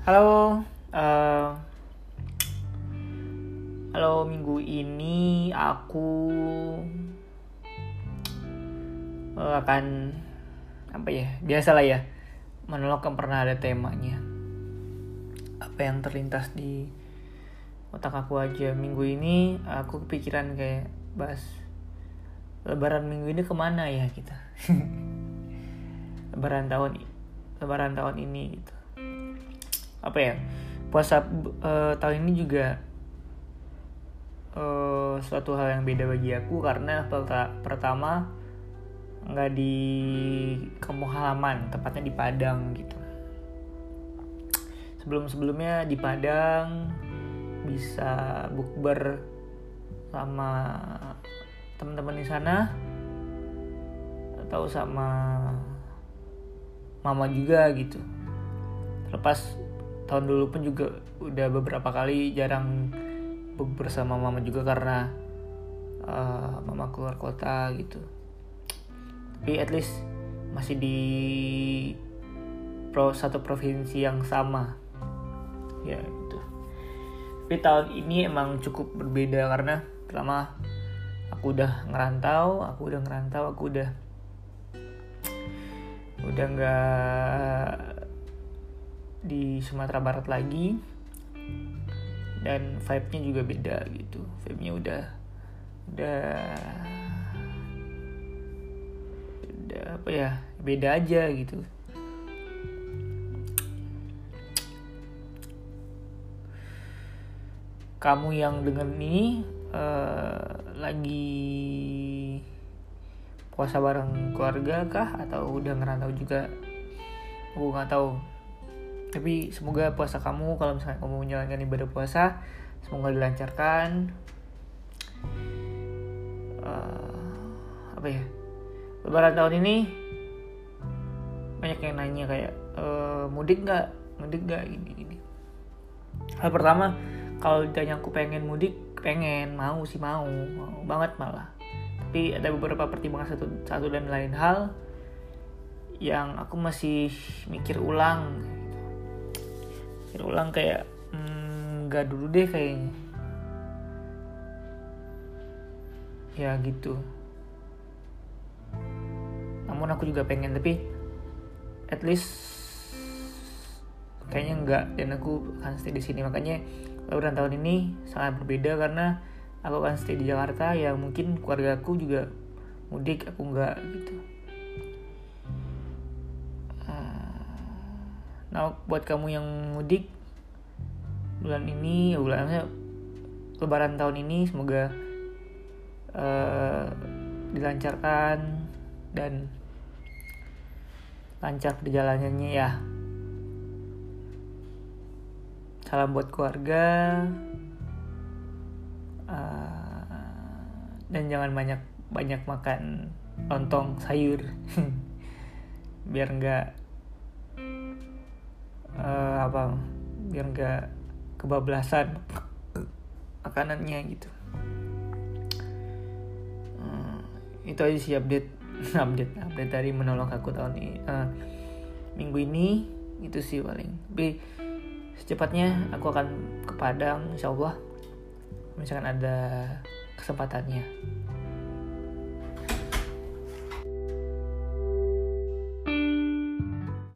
Halo, uh, halo minggu ini aku uh, akan apa ya biasa lah ya monolog yang pernah ada temanya. Apa yang terlintas di otak aku aja. Minggu ini aku kepikiran kayak bahas lebaran minggu ini ke mana ya kita? Lebaran tahun lebaran tahun ini gitu apa ya puasa uh, tahun ini juga uh, suatu hal yang beda bagi aku karena pertama nggak di kampung halaman tepatnya di Padang gitu. Sebelum sebelumnya di Padang bisa bukber sama teman-teman di sana atau sama mama juga gitu. Terlepas tahun dulu pun juga udah beberapa kali jarang bersama mama juga karena uh, mama keluar kota gitu. Tapi at least masih di pro satu provinsi yang sama. Ya gitu. Tapi tahun ini emang cukup berbeda karena pertama aku udah ngerantau aku udah ngerantau aku udah udah nggak di Sumatera Barat lagi. Dan vibe-nya juga beda gitu. Vibe-nya udah udah udah apa ya beda aja gitu. Kamu yang dengan ini uh, lagi puasa bareng keluarga kah? Atau udah ngerantau juga? Aku nggak tahu tapi semoga puasa kamu kalau misalnya kamu menjalankan ibadah puasa semoga dilancarkan. Uh, apa ya? Lebaran tahun ini banyak yang nanya kayak e, mudik nggak? Mudik nggak? Ini ini hal pertama kalau ditanya aku pengen mudik pengen mau sih mau. Mau banget malah. Tapi ada beberapa pertimbangan satu satu dan lain hal yang aku masih mikir ulang mikir ulang kayak hmm, nggak dulu deh kayaknya. Ya gitu. Namun aku juga pengen tapi at least kayaknya enggak dan aku akan stay di sini. Makanya lebaran tahun ini sangat berbeda karena aku akan stay di Jakarta. Ya mungkin keluarga aku juga mudik aku enggak gitu Nah, buat kamu yang mudik bulan ini, ya bulannya Lebaran tahun ini semoga uh, dilancarkan dan lancar perjalanannya ya. Salam buat keluarga uh, dan jangan banyak banyak makan lontong sayur biar nggak uh, apa biar nggak kebablasan makanannya gitu. Uh, itu aja sih update update update dari menolong aku tahun ini. Uh, minggu ini itu sih paling. Tapi secepatnya aku akan ke Padang insya Allah. Misalkan ada kesempatannya